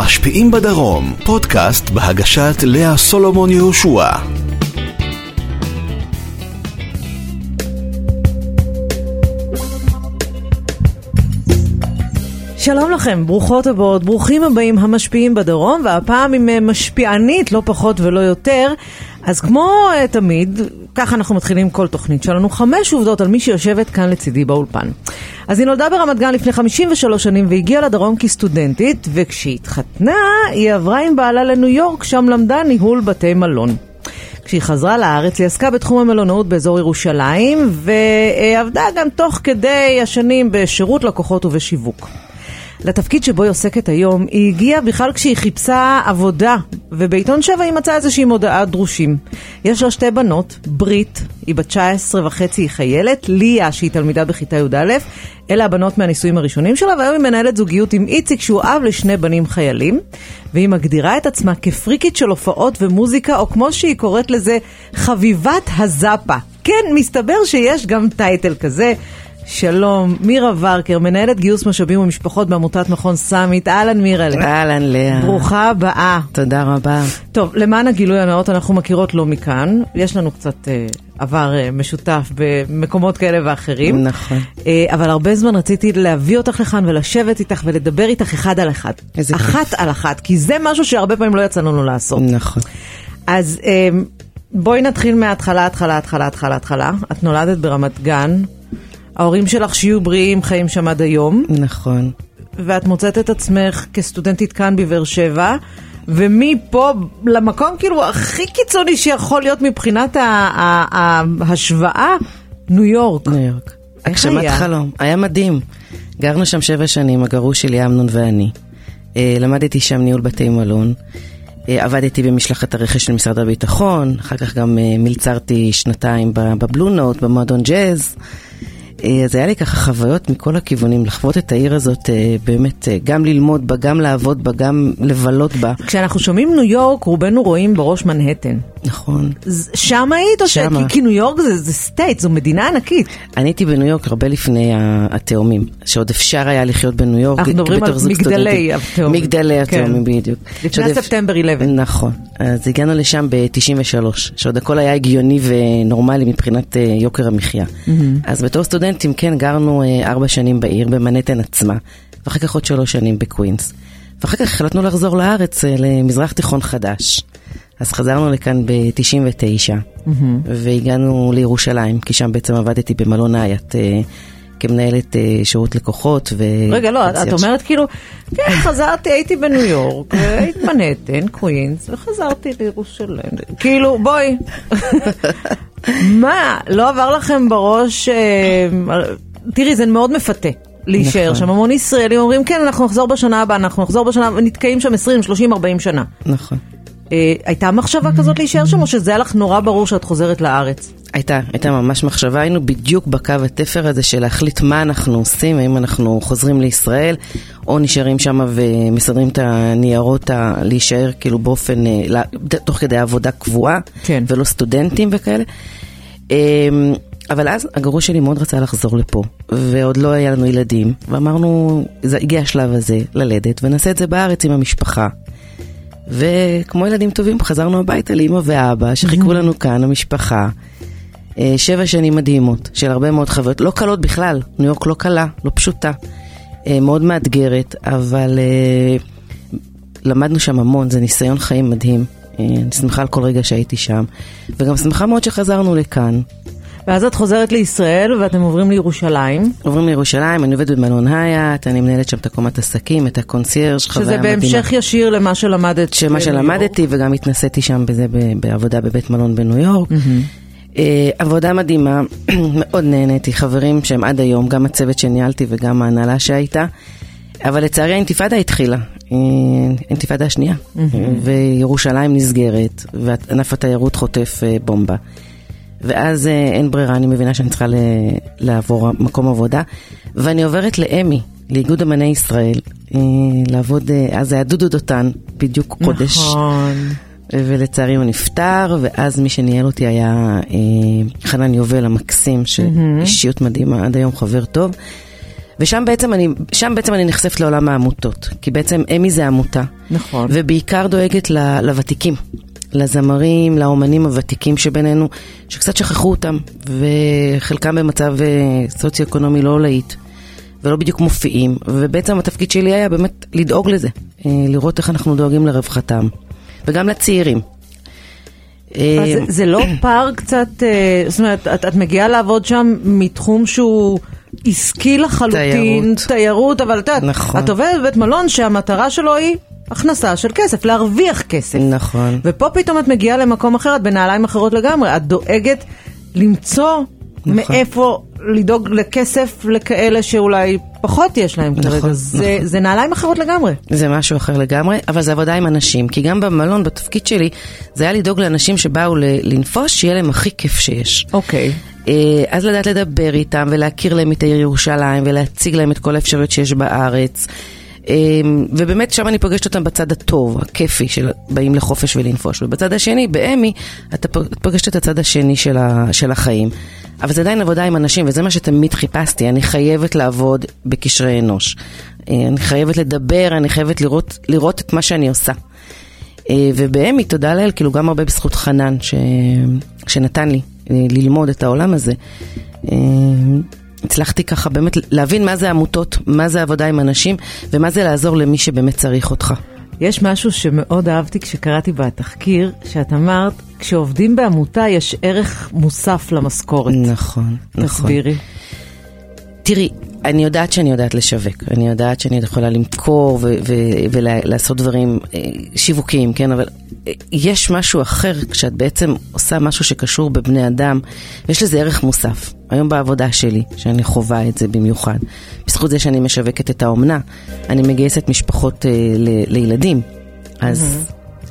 המשפיעים בדרום, פודקאסט בהגשת לאה סולומון יהושע. שלום לכם, ברוכות הבאות, ברוכים הבאים המשפיעים בדרום, והפעם עם אה, משפיענית, לא פחות ולא יותר. אז כמו uh, תמיד, ככה אנחנו מתחילים כל תוכנית שלנו, חמש עובדות על מי שיושבת כאן לצידי באולפן. אז היא נולדה ברמת גן לפני 53 שנים והגיעה לדרום כסטודנטית, וכשהיא התחתנה, היא עברה עם בעלה לניו יורק, שם למדה ניהול בתי מלון. כשהיא חזרה לארץ היא עסקה בתחום המלונאות באזור ירושלים ועבדה גם תוך כדי השנים בשירות לקוחות ובשיווק. לתפקיד שבו היא עוסקת היום, היא הגיעה בכלל כשהיא חיפשה עבודה, ובעיתון 7 היא מצאה איזושהי מודעה דרושים. יש לה שתי בנות, ברית, היא בת 19 וחצי, היא חיילת, ליה, שהיא תלמידה בכיתה י"א, אלה הבנות מהנישואים הראשונים שלה, והיום היא מנהלת זוגיות עם איציק, שהוא אב לשני בנים חיילים, והיא מגדירה את עצמה כפריקית של הופעות ומוזיקה, או כמו שהיא קוראת לזה, חביבת הזאפה. כן, מסתבר שיש גם טייטל כזה. שלום, מירה ורקר, מנהלת גיוס משאבים ומשפחות בעמותת מכון סאמית. אהלן מירה. אהלן לאה. ברוכה הבאה. תודה רבה. טוב, למען הגילוי הנאות, אנחנו מכירות לא מכאן. יש לנו קצת אה, עבר אה, משותף במקומות כאלה ואחרים. נכון. אה, אבל הרבה זמן רציתי להביא אותך לכאן ולשבת איתך ולדבר איתך אחד על אחד. איזה כיף. אחת על אחת, כי זה משהו שהרבה פעמים לא יצא לנו לעשות. נכון. אז אה, בואי נתחיל מההתחלה, התחלה, התחלה, התחלה, התחלה. את נולדת ברמת גן. ההורים שלך שיהיו בריאים חיים שם עד היום, נכון. ואת מוצאת את עצמך כסטודנטית כאן בבאר שבע, ומפה למקום כאילו הכי קיצוני שיכול להיות מבחינת ההשוואה, ניו יורק. ניו יורק. הגשמת? חלום. היה מדהים. גרנו שם שבע שנים, הגרוש שלי אמנון ואני. אה, למדתי שם ניהול בתי מלון. אה, עבדתי במשלחת הרכש של משרד הביטחון, אחר כך גם אה, מלצרתי שנתיים ב- בבלו נוט, במועדון ג'אז. אה, אז היה לי ככה חוויות מכל הכיוונים, לחוות את העיר הזאת, אה, באמת, אה, גם ללמוד בה, גם לעבוד בה, גם לבלות בה. כשאנחנו שומעים ניו יורק, רובנו רואים בראש מנהטן. נכון. שם היית או ש... כי- כי ניו יורק זה, זה סטייט, זו מדינה ענקית. אני הייתי בניו יורק הרבה לפני התאומים, שעוד אפשר היה לחיות בניו יורק אנחנו מדברים על מגדלי. התאומים. מגדלי כן. התאומים, בדיוק. לפני ספטמבר 11. נכון. אז הגענו לשם ב-93, שעוד הכל היה הגיוני ונורמלי מבחינת יוקר המחיה. אז בתור סטודנטים, כן, גרנו אה, ארבע שנים בעיר, במנהטן עצמה, ואחר כך עוד שלוש שנים בקווינס. ואחר כך החלטנו לחזור לארץ, אה, למזרח תיכון חדש. אז חזרנו לכאן ב-99, והגענו לירושלים, כי שם בעצם עבדתי במלון הייאט. כמנהלת אה, שירות לקוחות ו... רגע, לא, את- את אומרת כאילו, כן, חזרתי, הייתי בניו יורק, והייתי מנהטן, קווינס, וחזרתי לירושלים. כאילו, בואי. מה, לא עבר לכם בראש, אה, תראי, זה מאוד מפתה. להישאר נכון. שם, המון ישראלים אומרים, כן, אנחנו נחזור בשנה הבאה, אנחנו נחזור בשנה, ונתקעים שם 20, 30, 40 שנה. נכון. אה, הייתה מחשבה כזאת להישאר שם, או שזה היה לך נורא ברור שאת חוזרת לארץ? הייתה, הייתה ממש מחשבה, היינו בדיוק בקו התפר הזה של להחליט מה אנחנו עושים, האם אנחנו חוזרים לישראל, או נשארים שם ומסדרים את הניירות ה- להישאר כאילו באופן, אה, תוך כדי עבודה קבועה, כן. ולא סטודנטים וכאלה. אמ, אבל אז הגרוש שלי מאוד רצה לחזור לפה, ועוד לא היה לנו ילדים, ואמרנו, הגיע השלב הזה ללדת, ונעשה את זה בארץ עם המשפחה. וכמו ילדים טובים חזרנו הביתה לאמא ואבא שחיכו לנו כאן, המשפחה. אה, שבע שנים מדהימות של הרבה מאוד חוויות, לא קלות בכלל, ניו יורק לא קלה, לא פשוטה, אה, מאוד מאתגרת, אבל אה, למדנו שם המון, זה ניסיון חיים מדהים. אני שמחה על כל רגע שהייתי שם, וגם שמחה מאוד שחזרנו לכאן. ואז את חוזרת לישראל, ואתם עוברים לירושלים, עוברים לירושלים, אני עובדת במלון הייאט, אני מנהלת שם את הקומת עסקים, את הקונסיירג', שזה חוויה מדהימה. בהמשך ישיר למה שלמדת. שמה שלמדתי וגם התנסיתי שם בזה בעבודה בבית מלון בניו יורק. אה, עבודה מדהימה, מאוד נהניתי, חברים שהם עד היום, גם הצוות שניהלתי וגם ההנהלה שהייתה. אבל לצערי האינתיפאדה התחילה, אה, האינתיפאדה השנייה, וירושלים נסגרת, וענף התיירות חוטף אה, בומבה. ואז אה, אין ברירה, אני מבינה שאני צריכה לעבור מקום עבודה, ואני עוברת לאמי, לאיגוד אמני ישראל, אה, לעבוד, אה, אז היה דודו דותן, בדיוק קודש. נכון. ולצערי הוא נפטר, ואז מי שניהל אותי היה אה, חנן יובל המקסים, שאישיות מדהימה, עד היום חבר טוב. ושם בעצם אני, שם בעצם אני נחשפת לעולם העמותות, כי בעצם אמי זה עמותה. נכון. ובעיקר דואגת ל- לוותיקים, לזמרים, לאומנים הוותיקים שבינינו, שקצת שכחו אותם, וחלקם במצב אה, סוציו-אקונומי לא להיט, ולא בדיוק מופיעים, ובעצם התפקיד שלי היה באמת לדאוג לזה, אה, לראות איך אנחנו דואגים לרווחתם, וגם לצעירים. אה, אז זה, זה לא פער קצת, אה, זאת אומרת, את, את מגיעה לעבוד שם מתחום שהוא עסקי לחלוטין, תיירות. תיירות, אבל את יודעת, נכון. את עובדת בבית מלון שהמטרה שלו היא הכנסה של כסף, להרוויח כסף. נכון. ופה פתאום את מגיעה למקום אחר, את בנעליים אחרות לגמרי, את דואגת למצוא נכון. מאיפה לדאוג לכסף לכאלה שאולי פחות יש להם כרגע. נכון, זה, נכון. זה נעליים אחרות לגמרי. זה משהו אחר לגמרי, אבל זה עבודה עם אנשים. כי גם במלון, בתפקיד שלי, זה היה לדאוג לאנשים שבאו לנפוש, שיהיה להם הכי כיף שיש. אוקיי. אה, אז לדעת לדבר איתם ולהכיר להם את העיר ירושלים ולהציג להם את כל האפשרויות שיש בארץ. אה, ובאמת שם אני פוגשת אותם בצד הטוב, הכיפי, של באים לחופש ולנפוש. ובצד השני, באמי, את פוגשת את הצד השני של, ה, של החיים. אבל זה עדיין עבודה עם אנשים, וזה מה שתמיד חיפשתי. אני חייבת לעבוד בקשרי אנוש. אה, אני חייבת לדבר, אני חייבת לראות, לראות את מה שאני עושה. אה, ובאמי, תודה לאל, כאילו גם הרבה בזכות חנן, ש... שנתן לי אה, ללמוד את העולם הזה. הצלחתי ככה באמת להבין מה זה עמותות, מה זה עבודה עם אנשים, ומה זה לעזור למי שבאמת צריך אותך. יש משהו שמאוד אהבתי כשקראתי בתחקיר, שאת אמרת, כשעובדים בעמותה יש ערך מוסף למשכורת. נכון, נכון. תסבירי. תראי, אני יודעת שאני יודעת לשווק, אני יודעת שאני יכולה למכור ו- ו- ולעשות דברים אה, שיווקיים, כן? אבל יש משהו אחר כשאת בעצם עושה משהו שקשור בבני אדם, ויש לזה ערך מוסף. היום בעבודה שלי, שאני חווה את זה במיוחד, בזכות זה שאני משווקת את האומנה, אני מגייסת משפחות אה, ל- לילדים, אז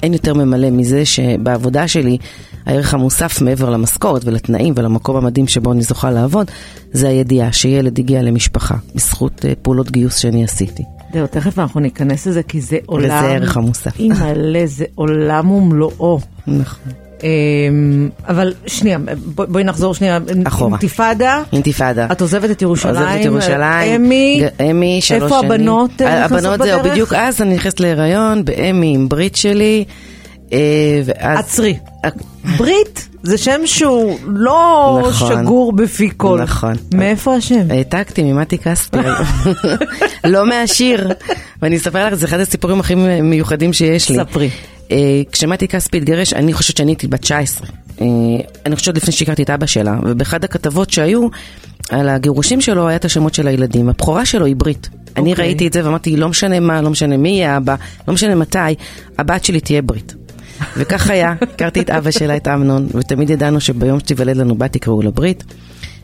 אין יותר ממלא מזה שבעבודה שלי הערך המוסף מעבר למשכורת ולתנאים ולמקום המדהים שבו אני זוכה לעבוד, זה הידיעה שילד הגיע למשפחה בזכות אה, פעולות גיוס שאני עשיתי. זהו, תכף אנחנו ניכנס לזה, כי זה עולם... וזה הערך המוסף. אימא'לה, זה עולם ומלואו. נכון. אמ, אבל שנייה, בוא- בואי נחזור שנייה. אחורה. אינתיפאדה. אינתיפאדה. את עוזבת את ירושלים. עוזבת את ירושלים. אמי. אמי, שלוש איפה שנים. הבנות אה, נכנסות הבנות זהו, בדרך? בדיוק אז אני נכנסת להיריון, באמי עם ברית שלי, ואז... עצרי. ברית זה שם שהוא לא נכון. שגור בפי כל. נכון. מאיפה השם? העתקתי ממתי כספי, לא מהשיר. ואני אספר לך, זה אחד הסיפורים הכי מיוחדים שיש לי. ספרי. אה, כשמתי כספי התגרש, אני חושבת שאני הייתי בת 19. אה, אני חושבת לפני שהכרתי את אבא שלה, ובאחד הכתבות שהיו על הגירושים שלו היה את השמות של הילדים. הבכורה שלו היא ברית. אני אוקיי. ראיתי את זה ואמרתי, לא משנה מה, לא משנה מי יהיה אבא, לא משנה מתי, הבת שלי תהיה ברית. וכך היה, הכרתי את אבא שלה, את אמנון, ותמיד ידענו שביום שתיוולד לנו בת יקראו לה ברית.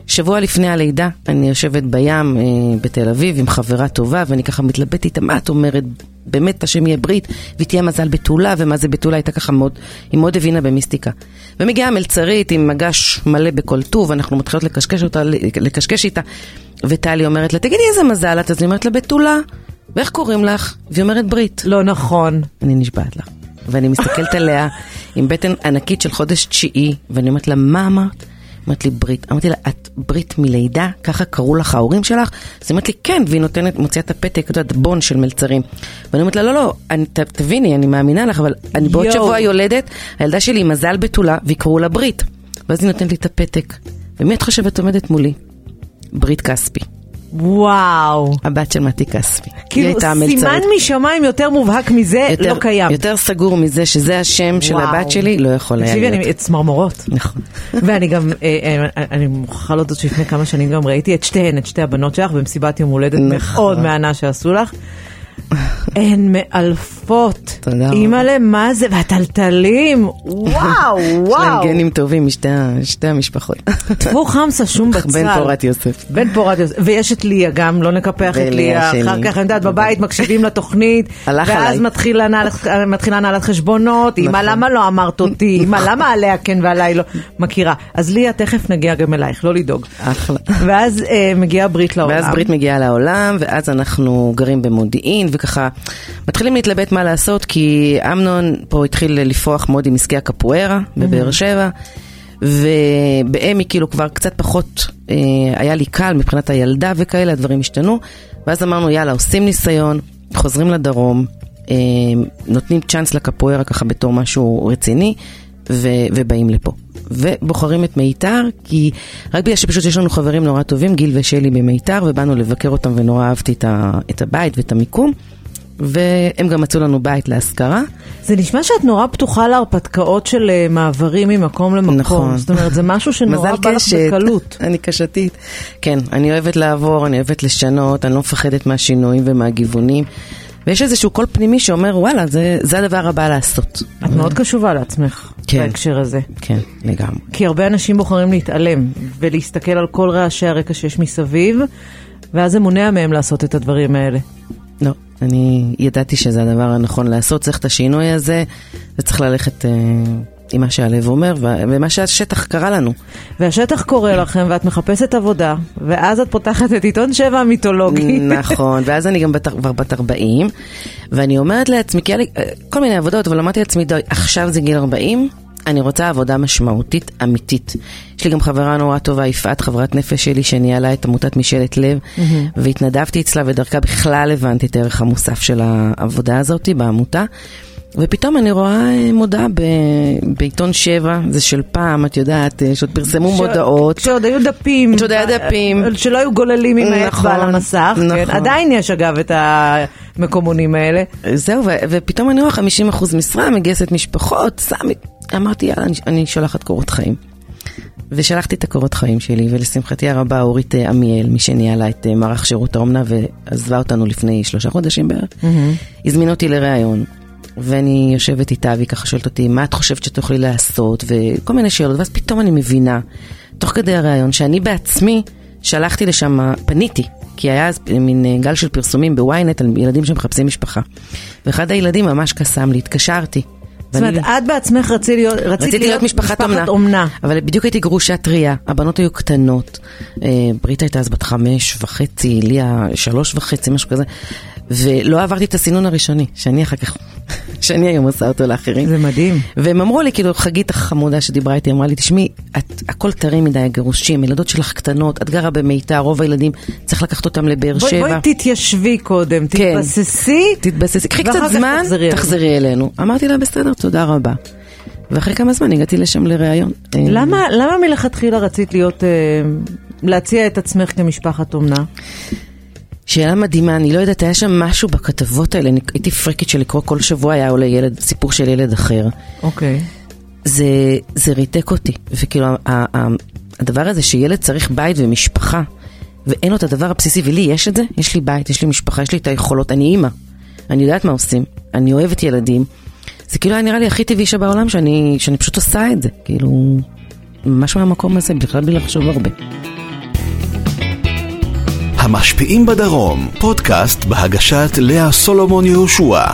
שבוע לפני הלידה, אני יושבת בים אה, בתל אביב עם חברה טובה, ואני ככה מתלבטת איתה, מה את אומרת? באמת השם יהיה ברית, והיא תהיה מזל בתולה, ומה זה בתולה הייתה ככה מאוד, היא מאוד הבינה במיסטיקה. ומגיעה מלצרית עם מגש מלא בכל טוב, אנחנו מתחילות לקשקש, אותה, לקשקש איתה, וטלי אומרת לה, תגידי איזה מזל את? אז היא אומרת לה, בתולה. ואיך קוראים לך? והיא אומרת ברית. לא נכון. אני נשבעת לך. ואני מסתכלת עליה עם בטן ענקית של חודש תשיעי, ואני אומרת לה, מה אמרת? היא אומרת לי, ברית. אמרתי לה, את ברית מלידה? ככה קראו לך ההורים שלך? אז היא אומרת לי, כן, והיא נותנת, מוציאה את הפתק, את יודעת, בון של מלצרים. ואני אומרת לה, לא, לא, אני, ת, תביני, אני מאמינה לך, אבל אני בעוד יואו. שבוע יולדת, הילדה שלי עם מזל בתולה, ויקראו לה ברית. ואז היא נותנת לי את הפתק. ומי את חושבת עומדת מולי? ברית כספי, וואו. הבת של מתי כספי. היא כאילו הייתה סימן. משמיים יותר מובהק מזה לא קיים. יותר סגור מזה שזה השם של וואו. הבת שלי, לא יכול היה תקשיבי, להיות. אני צמרמורות. נכון. ואני גם, אה, אה, אני מוכרחה להודות שלפני כמה שנים גם ראיתי את שתיהן, את שתי הבנות שלך, במסיבת יום הולדת נכון. מאוד מהנה שעשו לך. הן מאלפות. תודה רבה. אימא'לה, מה זה? והטלטלים, וואו, יש להם וואו. גנים טובים משתי המשפחות. טפו חמסה, שום בצל. בן פורת יוסף. בן פורת יוסף. ויש את ליה גם, לא נקפח את ליה. אחר כך, אני יודעת, בבית מקשיבים לתוכנית, הלך ואז עליי. נעלת- מתחילה נעלת חשבונות, אמא נכון. למה לא אמרת אותי, אמא למה עליה כן ועליי לא, מכירה. אז ליה, תכף נגיע גם אלייך, לא לדאוג. אחלה. ואז אה, מגיעה ברית לעולם. ואז ברית מגיעה לעולם, ואז אנחנו גרים במודיעין, וככה מתחילים להתלבט מה לעשות, כי אמנון פה התחיל לפרוח מאוד עם עסקי הקפוארה בבאר שבע, ובאמי כאילו כבר קצת פחות אה, היה לי קל מבחינת הילדה וכאלה, הדברים השתנו. ואז אמרנו, יאללה, עושים ניסיון, חוזרים לדרום, אה, נותנים צ'אנס לקפוארה ככה בתור משהו רציני, ו- ובאים לפה. ובוחרים את מיתר, כי רק בגלל שפשוט יש לנו חברים נורא טובים, גיל ושלי במיתר, ובאנו לבקר אותם ונורא אהבתי את, ה- את הבית ואת המיקום. והם גם מצאו לנו בית להשכרה. זה נשמע שאת נורא פתוחה להרפתקאות של אה, מעברים ממקום למקום. נכון. זאת אומרת, זה משהו שנורא בא לך. בקלות. אני קשתית. כן, אני אוהבת לעבור, אני אוהבת לשנות, אני לא מפחדת מהשינויים ומהגיוונים. ויש איזשהו קול פנימי שאומר, וואלה, זה, זה הדבר הבא לעשות. את מאוד קשובה לעצמך כן. בהקשר הזה. כן, לגמרי. כי הרבה אנשים בוחרים להתעלם ולהסתכל על כל רעשי הרקע שיש מסביב, ואז זה מונע מהם לעשות את הדברים האלה. לא, אני ידעתי שזה הדבר הנכון לעשות, צריך את השינוי הזה, וצריך ללכת אה, עם מה שהלב אומר, ומה שהשטח קרה לנו. והשטח קורא לכם ואת מחפשת עבודה, ואז את פותחת את עיתון שבע המיתולוגי. נכון, ואז אני גם כבר בת 40, ואני אומרת לעצמי, כי היה לי אה, כל מיני עבודות, אבל אמרתי לעצמי, די, עכשיו זה גיל 40, אני רוצה עבודה משמעותית, אמיתית. יש לי גם חברה נורא טובה, יפעת, חברת נפש שלי, שניהלה את עמותת משאלת לב, והתנדבתי אצלה, ודרכה בכלל הבנתי את הערך המוסף של העבודה הזאת בעמותה. ופתאום אני רואה אה, מודעה ב- בעיתון שבע, זה של פעם, את יודעת, אה, שעוד פרסמו ש- מודעות. כשעוד היו דפים. כשעוד היה דפים. שלא היו גוללים עם האצבע נכון, על המסך. כן. נכון. עדיין יש אגב את המקומונים האלה. זהו, ו- ופתאום אני רואה 50% משרה, מגייסת משפחות, שם... אמרתי, יאללה, אני, אני שולחת קורות חיים. ושלחתי את הקורות חיים שלי, ולשמחתי הרבה, אורית אה, עמיאל, מי שניהלה את אה, מערך שירות האומנה ועזבה אותנו לפני שלושה חודשים בערך, הזמינה אותי לראיון. ואני יושבת איתה, והיא ככה שואלת אותי, מה את חושבת שתוכלי לעשות, וכל מיני שאלות, ואז פתאום אני מבינה, תוך כדי הראיון, שאני בעצמי שלחתי לשם, פניתי, כי היה אז מין אה, גל של פרסומים בוויינט על ילדים שמחפשים משפחה. ואחד הילדים ממש קסם לי, התקשרתי. זאת אומרת, את בעצמך רצית להיות, רצית רציתי להיות משפחת אומנה. אומנה. אבל בדיוק הייתי גרושה טריה, הבנות היו קטנות. אה, ברית הייתה אז בת חמש וחצי, ליה שלוש וחצי, משהו כזה. ולא עברתי את הסינון הראשוני, שאני אחר כך, שאני היום עושה אותו לאחרים. זה מדהים. והם אמרו לי, כאילו, חגית החמודה שדיברה איתי, אמרה לי, תשמעי, את, הכל טרי מדי, הגירושים, ילדות שלך קטנות, את גרה במיתר, רוב הילדים, צריך לקחת אותם לבאר שבע. בואי תתיישבי קודם, כן. תתבססי. תתבססי, קחי קצת זמן, תחזרי אלינו. תחזרי אלינו. אמרתי לה, בסדר, תודה רבה. ואחרי כמה זמן הגעתי לשם לראיון. למה, למה מלכתחילה רצית להיות, אה, להציע את עצמך כמשפחת אומנה? שאלה מדהימה, אני לא יודעת, היה שם משהו בכתבות האלה, אני הייתי פרקית של לקרוא כל שבוע, היה עולה ילד, סיפור של ילד אחר. אוקיי. זה, זה ריתק אותי, וכאילו, ה- ה- הדבר הזה שילד צריך בית ומשפחה, ואין לו את הדבר הבסיסי, ולי יש את זה, יש לי בית, יש לי משפחה, יש לי את היכולות, אני אימא, אני יודעת מה עושים, אני אוהבת ילדים, זה כאילו היה נראה לי הכי טבעי שבעולם שאני, שאני פשוט עושה את זה, כאילו, ממש מהמקום הזה, בכלל בלי לחשוב הרבה. המשפיעים בדרום, פודקאסט בהגשת לאה סולומון יהושע.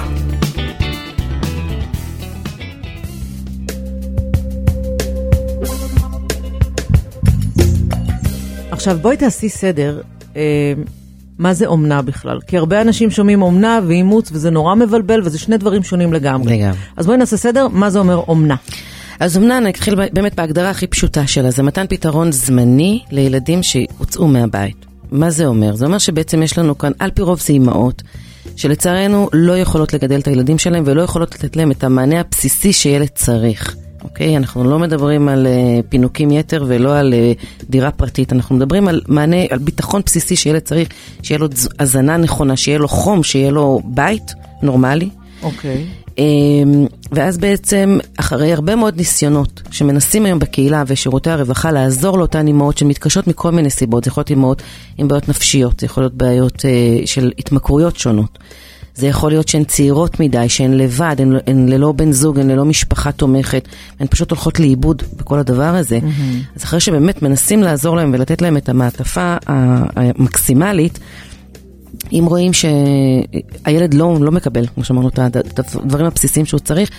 עכשיו בואי תעשי סדר, אה, מה זה אומנה בכלל? כי הרבה אנשים שומעים אומנה ואימוץ וזה נורא מבלבל וזה שני דברים שונים לגמרי. לגמרי. אז בואי נעשה סדר, מה זה אומר אומנה? אז אמנם נתחיל ב- באמת בהגדרה הכי פשוטה שלה, זה מתן פתרון זמני לילדים שהוצאו מהבית. מה זה אומר? זה אומר שבעצם יש לנו כאן, על פי רוב זה אימהות, שלצערנו לא יכולות לגדל את הילדים שלהם ולא יכולות לתת להם את המענה הבסיסי שילד צריך. אוקיי? אנחנו לא מדברים על uh, פינוקים יתר ולא על uh, דירה פרטית, אנחנו מדברים על מענה, על ביטחון בסיסי שילד צריך, שיהיה לו הזנה נכונה, שיהיה לו חום, שיהיה לו בית נורמלי. אוקיי. ואז בעצם, אחרי הרבה מאוד ניסיונות שמנסים היום בקהילה ושירותי הרווחה לעזור לאותן אימהות שמתקשות מכל מיני סיבות, זה יכול להיות אימהות עם בעיות נפשיות, זה יכול להיות בעיות אה, של התמכרויות שונות. זה יכול להיות שהן צעירות מדי, שהן לבד, הן, הן ללא בן זוג, הן ללא משפחה תומכת, הן פשוט הולכות לאיבוד בכל הדבר הזה. Mm-hmm. אז אחרי שבאמת מנסים לעזור להם ולתת להם את המעטפה המקסימלית, אם רואים שהילד לא, לא מקבל, כמו שאמרנו, את הד- את הדברים הבסיסיים שהוא צריך,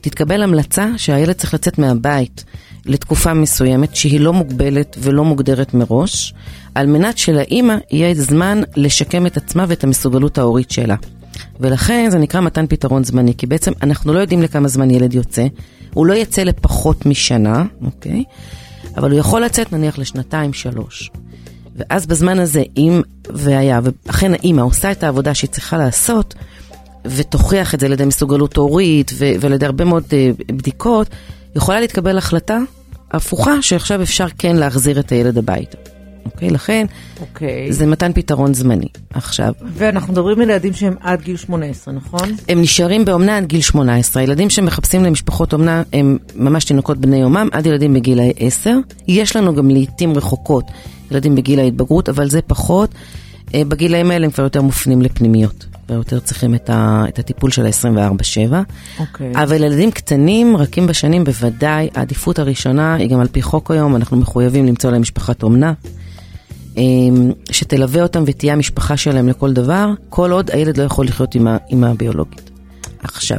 תתקבל המלצה שהילד צריך לצאת מהבית לתקופה מסוימת שהיא לא מוגבלת ולא מוגדרת מראש, על מנת שלאימא יהיה זמן לשקם את עצמה ואת המסוגלות ההורית שלה. ולכן זה נקרא מתן פתרון זמני, כי בעצם אנחנו לא יודעים לכמה זמן ילד יוצא, הוא לא יצא לפחות משנה, אוקיי? אבל הוא יכול לצאת נניח לשנתיים, שלוש. ואז בזמן הזה, אם והיה, ואכן האימא עושה את העבודה שהיא צריכה לעשות, ותוכיח את זה על ידי מסוגלות הורית ועל ידי הרבה מאוד uh, בדיקות, יכולה להתקבל החלטה הפוכה שעכשיו אפשר כן להחזיר את הילד הביתה. אוקיי? לכן, אוקיי. זה מתן פתרון זמני. עכשיו... ואנחנו מדברים על ילדים שהם עד גיל 18, נכון? הם נשארים באומנה עד גיל 18. הילדים שמחפשים למשפחות אומנה הם ממש תינוקות בני יומם עד ילדים בגיל ה-10. יש לנו גם לעיתים רחוקות ילדים בגיל ההתבגרות, אבל זה פחות. אה, בגילאים האלה הם כבר יותר מופנים לפנימיות. ויותר צריכים את, ה, את הטיפול של ה-24-7. אוקיי. אבל ילדים קטנים, רכים בשנים, בוודאי, העדיפות הראשונה היא גם על פי חוק היום, אנחנו מחויבים למצוא להם משפחת אומנה. אמ, שתלווה אותם ותהיה המשפחה שלהם לכל דבר, כל עוד הילד לא יכול לחיות עם האמא הביולוגית. עכשיו.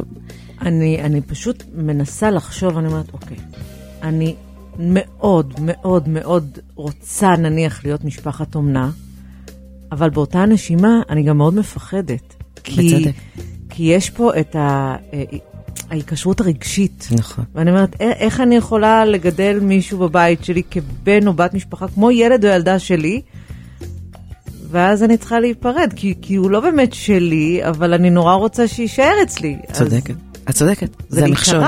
אני, אני פשוט מנסה לחשוב, אני אומרת, אוקיי, אני מאוד מאוד מאוד רוצה נניח להיות משפחת אומנה, אבל באותה נשימה אני גם מאוד מפחדת. כי, בצדק. כי יש פה את ה... אה, ההיקשרות הרגשית. נכון. ואני אומרת, איך אני יכולה לגדל מישהו בבית שלי כבן או בת משפחה, כמו ילד או ילדה שלי, ואז אני צריכה להיפרד, כי, כי הוא לא באמת שלי, אבל אני נורא רוצה שיישאר אצלי. צודקת. אז... את צודקת. זה, זה המכשול.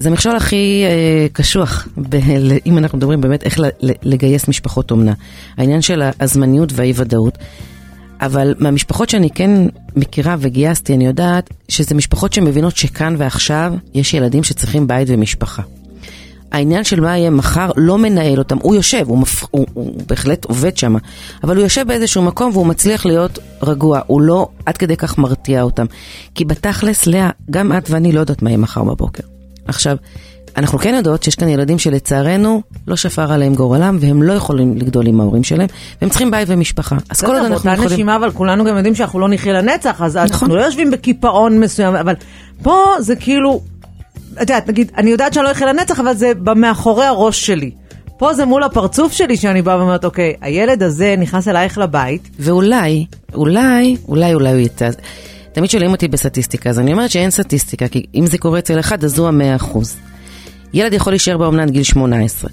זה המכשול הכי אה, קשוח, ב- אם אנחנו מדברים באמת איך לגייס משפחות אומנה. העניין של הזמניות והאי-ודאות. אבל מהמשפחות שאני כן מכירה וגייסתי, אני יודעת שזה משפחות שמבינות שכאן ועכשיו יש ילדים שצריכים בית ומשפחה. העניין של מה יהיה מחר לא מנהל אותם, הוא יושב, הוא, מפ... הוא, הוא בהחלט עובד שם, אבל הוא יושב באיזשהו מקום והוא מצליח להיות רגוע, הוא לא עד כדי כך מרתיע אותם. כי בתכלס, לאה, גם את ואני לא יודעת מה יהיה מחר בבוקר. עכשיו, אנחנו כן יודעות שיש כאן ילדים שלצערנו לא שפר עליהם גורלם והם לא יכולים לגדול עם ההורים שלהם והם צריכים בית ומשפחה. אז כל עוד אנחנו יכולים... באותה נשימה, אבל כולנו גם יודעים שאנחנו לא נחיה לנצח, אז נכון. אנחנו לא יושבים בקיפאון מסוים, אבל פה זה כאילו, את יודעת, נגיד, אני יודעת שאני לא אחיה לנצח, אבל זה מאחורי הראש שלי. פה זה מול הפרצוף שלי שאני באה ואומרת, אוקיי, הילד הזה נכנס אלייך לבית. ואולי, אולי, אולי, אולי הוא יצא. תמיד שואלים אותי בסטטיסטיקה, אז אני אומרת שאין סטטיסטיקה, כי אם זה קורה אצל אחד, אז הוא המאה אחוז. ילד יכול להישאר באומנה עד גיל 18.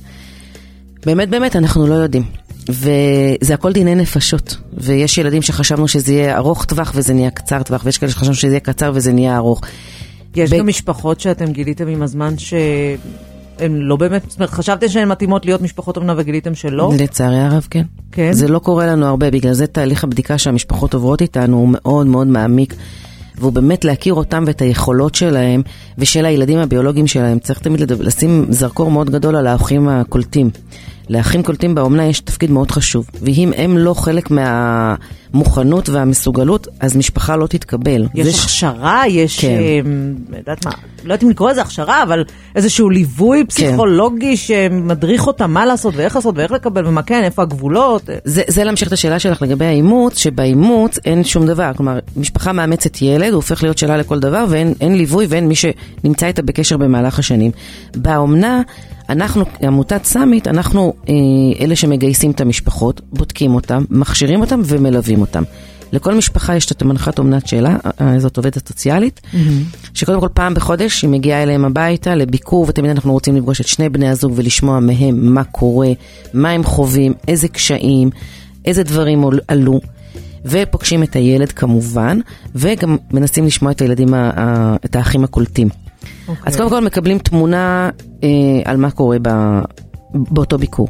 באמת באמת אנחנו לא יודעים. וזה הכל דיני נפשות. ויש ילדים שחשבנו שזה יהיה ארוך טווח וזה נהיה קצר טווח, ויש כאלה שחשבנו שזה יהיה קצר וזה נהיה ארוך. יש ב... גם משפחות שאתם גיליתם עם הזמן ש... הן לא באמת, חשבתם שהן מתאימות להיות משפחות אומנה וגיליתם שלא? לצערי הרב, כן. כן? זה לא קורה לנו הרבה, בגלל זה תהליך הבדיקה שהמשפחות עוברות איתנו הוא מאוד מאוד מעמיק. והוא באמת להכיר אותם ואת היכולות שלהם ושל הילדים הביולוגיים שלהם. צריך תמיד לשים זרקור מאוד גדול על האחים הקולטים. לאחים קולטים באומנה יש תפקיד מאוד חשוב, ואם הם לא חלק מהמוכנות והמסוגלות, אז משפחה לא תתקבל. יש ש... הכשרה, יש, כן. אה, יודעת מה, לא יודעת אם לקרוא לזה הכשרה, אבל איזשהו ליווי כן. פסיכולוגי כן. שמדריך אותם מה לעשות ואיך לעשות ואיך לקבל ומה כן, איפה הגבולות. זה, זה להמשיך את השאלה שלך לגבי האימוץ, שבאימוץ אין שום דבר. כלומר, משפחה מאמצת ילד, הוא הופך להיות שאלה לכל דבר, ואין ליווי ואין מי שנמצא איתה בקשר במהלך השנים. באומנה... אנחנו, עמותת סאמיט, אנחנו אה, אלה שמגייסים את המשפחות, בודקים אותם, מכשירים אותם ומלווים אותם. לכל משפחה יש את המנחת אומנת אה, אה, זאת עובדת סוציאלית, mm-hmm. שקודם כל פעם בחודש היא מגיעה אליהם הביתה לביקור, ותמיד אנחנו רוצים לפגוש את שני בני הזוג ולשמוע מהם מה קורה, מה הם חווים, איזה קשיים, איזה דברים עלו. ופוגשים את הילד כמובן, וגם מנסים לשמוע את הילדים, את האחים הקולטים. Okay. אז. קודם כל מקבלים תמונה אה, על מה קורה ב, באותו ביקור.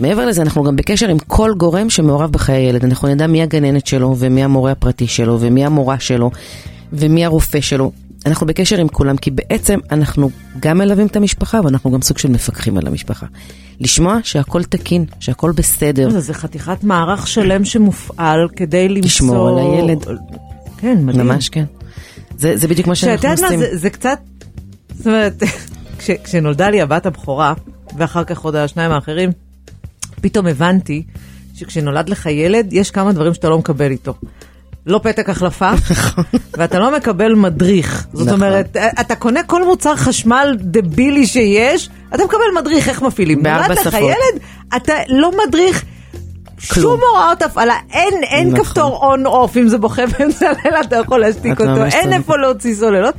מעבר לזה, אנחנו גם בקשר עם כל גורם שמעורב בחיי הילד. אנחנו נדע מי הגננת שלו, ומי המורה הפרטי שלו, ומי המורה שלו, ומי הרופא שלו. אנחנו בקשר עם כולם, כי בעצם אנחנו גם מלווים את המשפחה, ואנחנו גם סוג של מפקחים על המשפחה. לשמוע שהכל תקין, שהכל בסדר. זה, זה חתיכת מערך שלם שמופעל כדי למצוא... לשמור על הילד. כן, מדהים. ממש כן. זה, זה בדיוק מה שאנחנו עושים. שאת יודעת מה, זה, זה קצת זאת אומרת, כש, כשנולדה לי הבת הבכורה, ואחר כך עוד השניים האחרים, פתאום הבנתי שכשנולד לך ילד, יש כמה דברים שאתה לא מקבל איתו. לא פתק החלפה, נכון. ואתה לא מקבל מדריך. זאת נכון. אומרת, אתה קונה כל מוצר חשמל דבילי שיש, אתה מקבל מדריך איך מפעילים. בארבע שפות. נולד לך ילד, אתה לא מדריך שום הוראות הפעלה, אין, אין נכון. כפתור און אוף, אם זה בוכה באמצע הלילה אתה יכול להשתיק אותו, אין. איפה להוציא סוללות.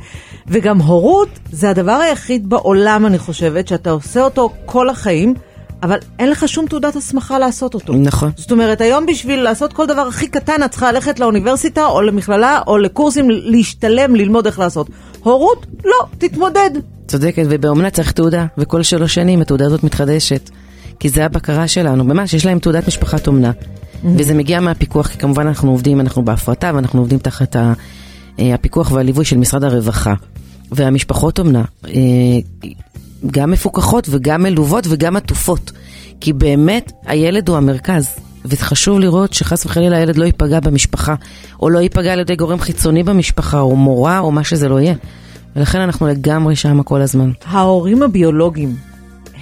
וגם הורות זה הדבר היחיד בעולם, אני חושבת, שאתה עושה אותו כל החיים, אבל אין לך שום תעודת הסמכה לעשות אותו. נכון. זאת אומרת, היום בשביל לעשות כל דבר הכי קטן, את צריכה ללכת לאוניברסיטה או למכללה או לקורסים, להשתלם, ללמוד איך לעשות. הורות, לא, תתמודד. צודקת, ובאומנה צריך תעודה, וכל שלוש שנים התעודה הזאת מתחדשת. כי זה הבקרה שלנו, ממש, יש להם תעודת משפחת אומנה. וזה מגיע מהפיקוח, כי כמובן אנחנו עובדים, אנחנו בהפרטה, ואנחנו עובדים תחת ה- אה, הפיקוח והליווי של משרד הרווחה. והמשפחות אומנה, אה, גם מפוקחות וגם מלוות וגם עטופות. כי באמת, הילד הוא המרכז. וחשוב לראות שחס וחלילה הילד לא ייפגע במשפחה, או לא ייפגע על ידי גורם חיצוני במשפחה, או מורה, או מה שזה לא יהיה. ולכן אנחנו לגמרי שם כל הזמן. ההורים הביולוגיים,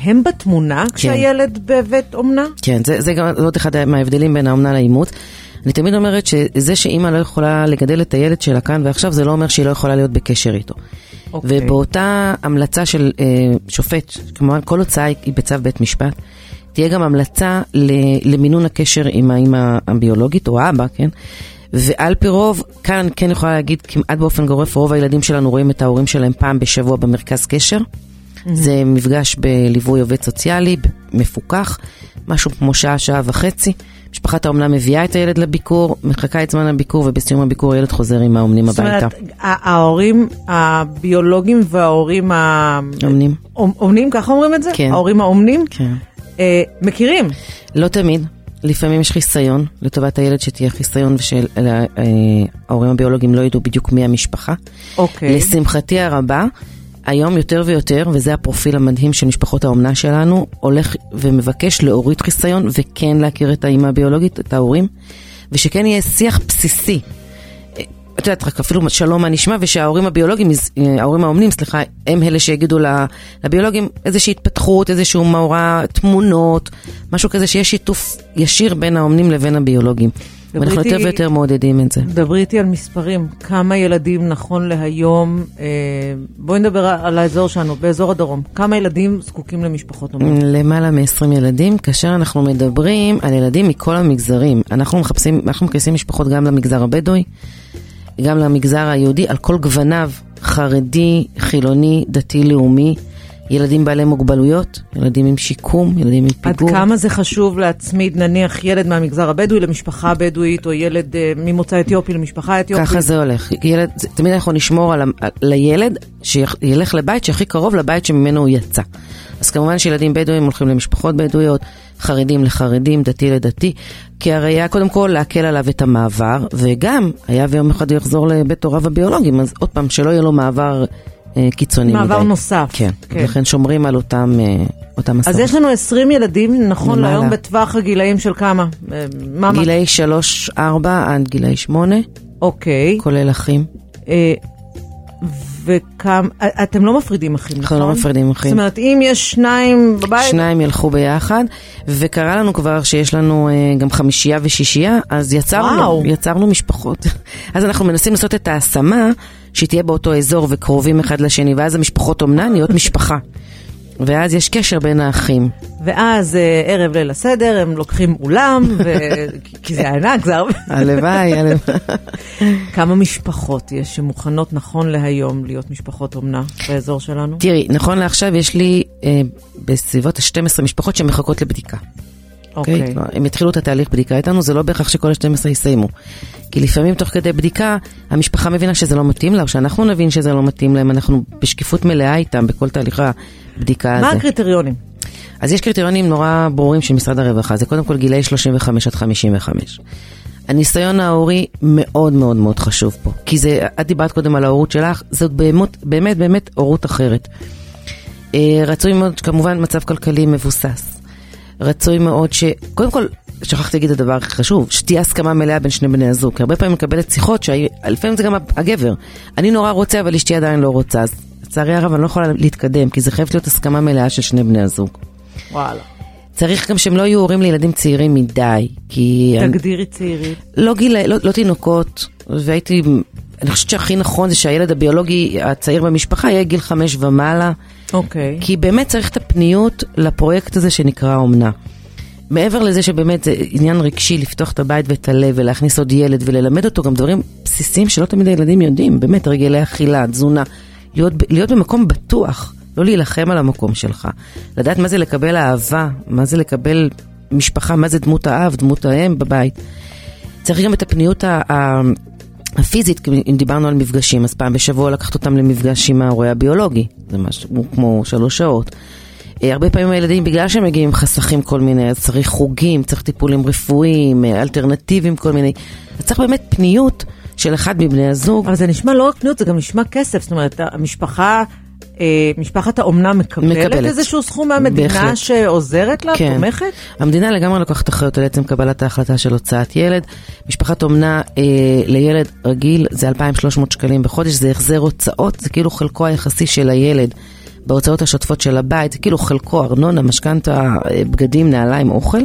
הם בתמונה כשהילד בבית אומנה? כן, זה, זה גם עוד אחד מההבדלים בין האומנה לאימוץ. אני תמיד אומרת שזה שאימא לא יכולה לגדל את הילד שלה כאן ועכשיו, זה לא אומר שהיא לא יכולה להיות בקשר איתו. אוקיי. ובאותה המלצה של אה, שופט, כמובן כל הוצאה היא בצו בית משפט, תהיה גם המלצה ל- למינון הקשר עם האימא הביולוגית, או האבא, כן? ועל פי רוב, כאן אני כן יכולה להגיד כמעט באופן גורף, רוב הילדים שלנו רואים את ההורים שלהם פעם בשבוע במרכז קשר. זה מפגש בליווי עובד סוציאלי, מפוקח, משהו כמו שעה, שעה וחצי. משפחת האומנה מביאה את הילד לביקור, מחכה את זמן הביקור, ובסיום הביקור הילד חוזר עם האומנים זאת הביתה. אומרת, ה- ההורים הביולוגיים וההורים ה... אומנים. אומ- אומנים, ככה אומרים את זה? כן. ההורים האומנים? כן. אה, מכירים. לא תמיד. לפעמים יש חיסיון לטובת הילד שתהיה חיסיון ושההורים הביולוגיים לא ידעו בדיוק מי המשפחה. אוקיי. לשמחתי הרבה, היום יותר ויותר, וזה הפרופיל המדהים של משפחות האומנה שלנו, הולך ומבקש להוריד חיסיון וכן להכיר את האימא הביולוגית, את ההורים, ושכן יהיה שיח בסיסי. אה, את יודעת, רק אפילו שלום מה נשמע, ושההורים הביולוגיים, אה, ההורים האומנים, סליחה, הם אלה שיגידו לביולוגים איזושהי התפתחות, איזשהו מאורע, תמונות, משהו כזה, שיש שיתוף ישיר בין האומנים לבין הביולוגים. ואנחנו יותר ויותר מעודדים את זה. דברי איתי על מספרים, כמה ילדים נכון להיום, אה, בואי נדבר על האזור שלנו, באזור הדרום, כמה ילדים זקוקים למשפחות אומנה? למעלה מ-20 ילדים, כאשר אנחנו מדברים על ילדים מכל המגזרים. אנחנו מחפשים, אנחנו מכניסים משפחות גם למגזר הבדואי, גם למגזר היהודי, על כל גווניו, חרדי, חילוני, דתי-לאומי, ילדים בעלי מוגבלויות, ילדים עם שיקום, ילדים עם עד פיגור. כמה זה חשוב להצמיד נניח ילד מהמגזר הבדואי למשפחה בדואית, או ילד אה, ממוצא אתיופי למשפחה אתיופית? ככה זה הולך. ילד, זה, תמיד אנחנו נשמור על, על, לילד שילך לבית שהכי קרוב לבית שממנו הוא יצא. אז כמובן שילדים בדואים הולכים למשפחות בדואיות, חרדים לחרדים, דתי לדתי, כי הרי היה קודם כל להקל עליו את המעבר, וגם היה ויום אחד הוא יחזור לבית הוריו הביולוגיים, אז עוד פעם, שלא יהיה לו מעבר קיצוני מעבר מדי. נוסף. כן, כן. כן. לכן שומרים על אותם, אה, אותם אז מסורות. יש לנו 20 ילדים, נכון למעלה. להיום, בטווח הגילאים של כמה? אה, מה? גילאי 3-4 עד גילאי 8, אוקיי. כולל אחים. אה, וכמה, אה, אתם לא מפרידים אחים, נכון? אנחנו לא מפרידים אחים. זאת אומרת, אם יש שניים בבית, שניים ילכו ביחד, וקרה לנו כבר שיש לנו אה, גם חמישייה ושישייה, אז יצרנו, וואו. יצרנו משפחות. אז אנחנו מנסים לעשות את ההשמה, שהיא תהיה באותו אזור וקרובים אחד לשני, ואז המשפחות אומנה נהיות משפחה. ואז יש קשר בין האחים. ואז אה, ערב ליל הסדר, הם לוקחים אולם, ו... כי זה ענק, זה הרבה. הלוואי, הלוואי. כמה משפחות יש שמוכנות נכון להיום להיות משפחות אומנה באזור שלנו? תראי, נכון לעכשיו יש לי אה, בסביבות ה-12 משפחות שמחכות לבדיקה. אוקיי. אוקיי? הם יתחילו את התהליך בדיקה איתנו, זה לא בהכרח שכל ה-12 יסיימו. כי לפעמים תוך כדי בדיקה, המשפחה מבינה שזה לא מתאים לה, או שאנחנו נבין שזה לא מתאים להם, אנחנו בשקיפות מלאה איתם בכל תהליך הבדיקה הזה. מה הקריטריונים? אז יש קריטריונים נורא ברורים של משרד הרווחה, זה קודם כל גילאי 35 עד 55. הניסיון ההורי מאוד מאוד מאוד חשוב פה, כי זה, את דיברת קודם על ההורות שלך, זאת באמת באמת באמת הורות אחרת. אה, רצוי מאוד, כמובן, מצב כלכלי מבוסס. רצוי מאוד ש... קודם כל, שכחתי להגיד את הדבר הכי חשוב, שתהיה הסכמה מלאה בין שני בני הזוג. כי הרבה פעמים מקבלת שיחות, שלפעמים זה גם הגבר. אני נורא רוצה, אבל אשתי עדיין לא רוצה. אז לצערי הרב, אני לא יכולה להתקדם, כי זה חייב להיות הסכמה מלאה של שני בני הזוג. וואלה. צריך גם שהם לא יהיו הורים לילדים צעירים מדי, כי... תגדירי צעירים. לא גיל... לא, לא תינוקות, והייתי... אני חושבת שהכי נכון זה שהילד הביולוגי הצעיר במשפחה יהיה גיל חמש ומעלה, אוקיי. כי באמת צריך את הפניות לפרויקט הזה שנקרא אומנה. מעבר לזה שבאמת זה עניין רגשי לפתוח את הבית ואת הלב ולהכניס עוד ילד וללמד אותו גם דברים בסיסיים שלא תמיד הילדים יודעים, באמת הרגלי אכילה, תזונה, להיות, להיות במקום בטוח, לא להילחם על המקום שלך, לדעת מה זה לקבל אהבה, מה זה לקבל משפחה, מה זה דמות האב, דמות האם בבית. צריך גם את הפניות ה... ה הפיזית, אם דיברנו על מפגשים, אז פעם בשבוע לקחת אותם למפגש עם ההורה הביולוגי, זה משהו כמו שלוש שעות. אה, הרבה פעמים הילדים, בגלל שהם מגיעים עם חסכים כל מיני, אז צריך חוגים, צריך טיפולים רפואיים, אה, אלטרנטיביים כל מיני. אז צריך באמת פניות של אחד מבני הזוג. אבל זה נשמע לא רק פניות, זה גם נשמע כסף. זאת אומרת, המשפחה, משפחת האומנה מקבלת, מקבלת. איזשהו סכום מהמדינה בהחלט. שעוזרת לה, כן. תומכת? המדינה לגמרי לוקחת אחריות על עצם קבלת ההחלטה של הוצאת ילד. משפחת אומנה אה, לילד רגיל זה 2,300 שקלים בחודש, זה החזר הוצאות, זה כאילו חלקו היחסי של הילד בהוצאות השוטפות של הבית, זה כאילו חלקו, ארנונה, משכנתה, אה, בגדים, נעליים, אוכל.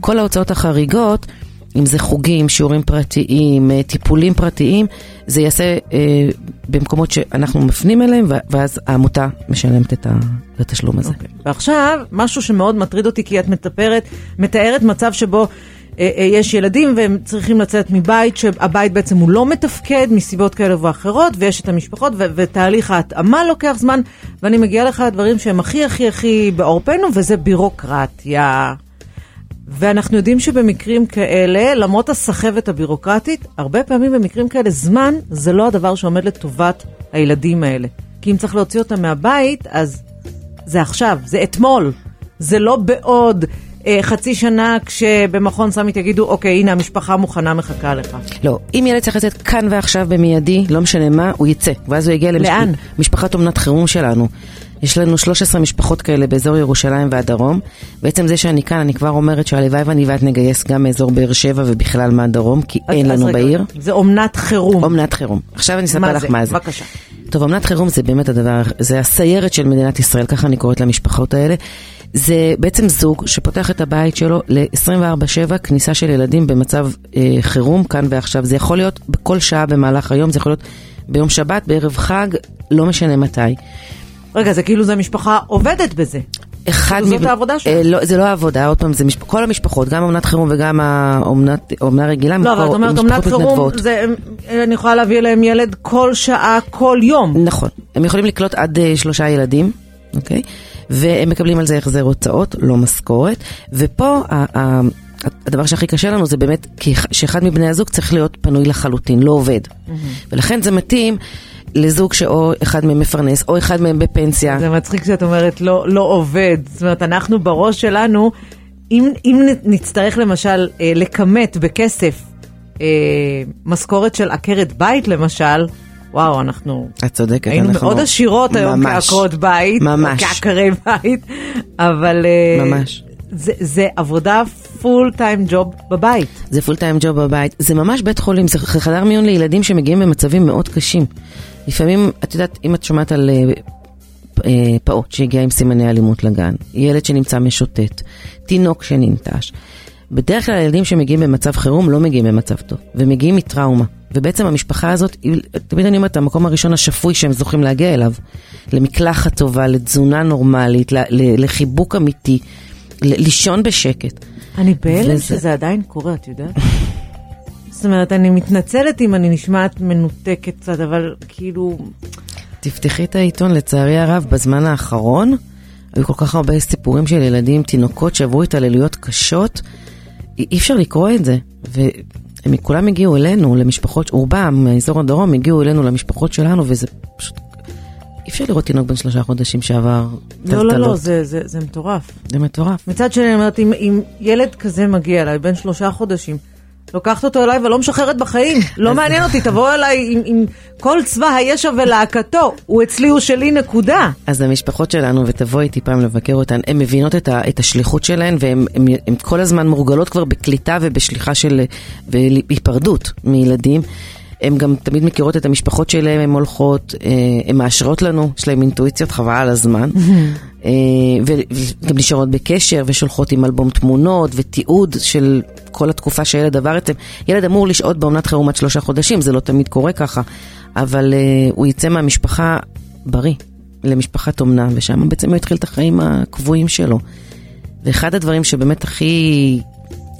כל ההוצאות החריגות, אם זה חוגים, שיעורים פרטיים, אה, טיפולים פרטיים, זה ייעשה אה, במקומות שאנחנו מפנים אליהם, ואז העמותה משלמת את התשלום הזה. אוקיי. ועכשיו, משהו שמאוד מטריד אותי, כי את מטפרת, מתארת מצב שבו אה, אה, יש ילדים והם צריכים לצאת מבית, שהבית בעצם הוא לא מתפקד מסיבות כאלה ואחרות, ויש את המשפחות, ו- ותהליך ההתאמה לוקח זמן, ואני מגיעה לך לדברים שהם הכי הכי הכי בעורפנו, וזה בירוקרטיה. ואנחנו יודעים שבמקרים כאלה, למרות הסחבת הבירוקרטית, הרבה פעמים במקרים כאלה זמן זה לא הדבר שעומד לטובת הילדים האלה. כי אם צריך להוציא אותם מהבית, אז זה עכשיו, זה אתמול. זה לא בעוד אה, חצי שנה כשבמכון סמית יגידו, אוקיי, הנה המשפחה מוכנה, מחכה לך. לא, אם ילד צריך לצאת כאן ועכשיו במיידי, לא משנה מה, הוא יצא, ואז הוא יגיע לאן? למשפחת אומנת חירום שלנו. יש לנו 13 משפחות כאלה באזור ירושלים והדרום. בעצם זה שאני כאן, אני כבר אומרת שהלוואי ואני ואת נגייס גם מאזור באר שבע ובכלל מהדרום, כי אז- אין אז לנו רגע, בעיר. זה אומנת חירום. אומנת חירום. עכשיו אני אספר לך זה? מה זה. בבקשה. טוב, אומנת חירום זה באמת הדבר, זה הסיירת של מדינת ישראל, ככה אני קוראת למשפחות האלה. זה בעצם זוג שפותח את הבית שלו ל-24/7 כניסה של ילדים במצב אה, חירום, כאן ועכשיו. זה יכול להיות בכל שעה במהלך היום, זה יכול להיות ביום שבת, בערב חג, לא משנה מתי. רגע, זה כאילו זה משפחה עובדת בזה. אחד זאת העבודה שלה? אה, לא, זה לא העבודה, עוד פעם, זה משפ... כל המשפחות, גם אומנת חירום וגם האומנת- האומנה רגילה, לא, אבל את אומרת, אומנת חירום. זה, אני יכולה להביא אליהם ילד כל שעה, כל יום. נכון. הם יכולים לקלוט עד uh, שלושה ילדים, אוקיי? והם מקבלים על זה החזר הוצאות, לא משכורת. ופה ה- ה- הדבר שהכי קשה לנו זה באמת שאחד מבני הזוג צריך להיות פנוי לחלוטין, לא עובד. ולכן זה מתאים לזוג שאו אחד מהם מפרנס, או אחד מהם בפנסיה. זה מצחיק שאת אומרת לא, לא עובד. זאת אומרת, אנחנו בראש שלנו, אם, אם נצטרך למשל אה, לכמת בכסף אה, משכורת של עקרת בית למשל, וואו, אנחנו את צודקת. היינו אנחנו- מאוד עשירות היום ממש. כעקרות בית, ממש. כעקרי בית, אבל אה, ממש. זה, זה עבודה full time job בבית. זה full time job בבית, זה ממש בית חולים, זה חדר מיון לילדים שמגיעים במצבים מאוד קשים. לפעמים, את יודעת, אם את שומעת על אה, אה, פעוט שהגיע עם סימני אלימות לגן, ילד שנמצא משוטט, תינוק שננטש, בדרך כלל הילדים שמגיעים במצב חירום לא מגיעים במצב טוב, ומגיעים מטראומה. ובעצם המשפחה הזאת, תמיד אני אומרת, המקום הראשון השפוי שהם זוכים להגיע אליו, למקלחת טובה, לתזונה נורמלית, לחיבוק אמיתי, לישון בשקט. אני בהלם וזה- שזה עדיין קורה, את יודעת? זאת אומרת, אני מתנצלת אם אני נשמעת מנותקת קצת, אבל כאילו... תפתחי את העיתון, לצערי הרב, בזמן האחרון, היו כל כך הרבה סיפורים של ילדים, תינוקות שעברו התעללויות קשות, אי אפשר לקרוא את זה. והם כולם הגיעו אלינו, למשפחות, רובם מאזור הדרום הגיעו אלינו למשפחות שלנו, וזה פשוט... אי אפשר לראות תינוק בן שלושה חודשים שעבר לא, טלטלות. לא, לא, זה, זה, זה מטורף. זה מטורף. מצד שני, אני אומרת, אם, אם ילד כזה מגיע אליי, בן שלושה חודשים, לוקחת אותו אליי ולא משחררת בחיים. לא מעניין אותי, תבוא אליי עם, עם כל צבא הישע ולהקתו. הוא אצלי, הוא שלי, נקודה. אז המשפחות שלנו, ותבואי איתי פעם לבקר אותן, הן מבינות את, ה, את השליחות שלהן, והן הן- הן כל הזמן מורגלות כבר בקליטה ובשליחה של... בהיפרדות מילדים. הן גם תמיד מכירות את המשפחות שלהן, הן הולכות, אה, הן מאשרות לנו, יש להן אינטואיציות חבל על הזמן. אה, ו- וגם נשארות בקשר ושולחות עם אלבום תמונות ותיעוד של כל התקופה שהילד עבר אצלם. ילד אמור לשהות באומנת חירום עד שלושה חודשים, זה לא תמיד קורה ככה, אבל אה, הוא יצא מהמשפחה בריא למשפחת אומנה, ושם בעצם הוא התחיל את החיים הקבועים שלו. ואחד הדברים שבאמת הכי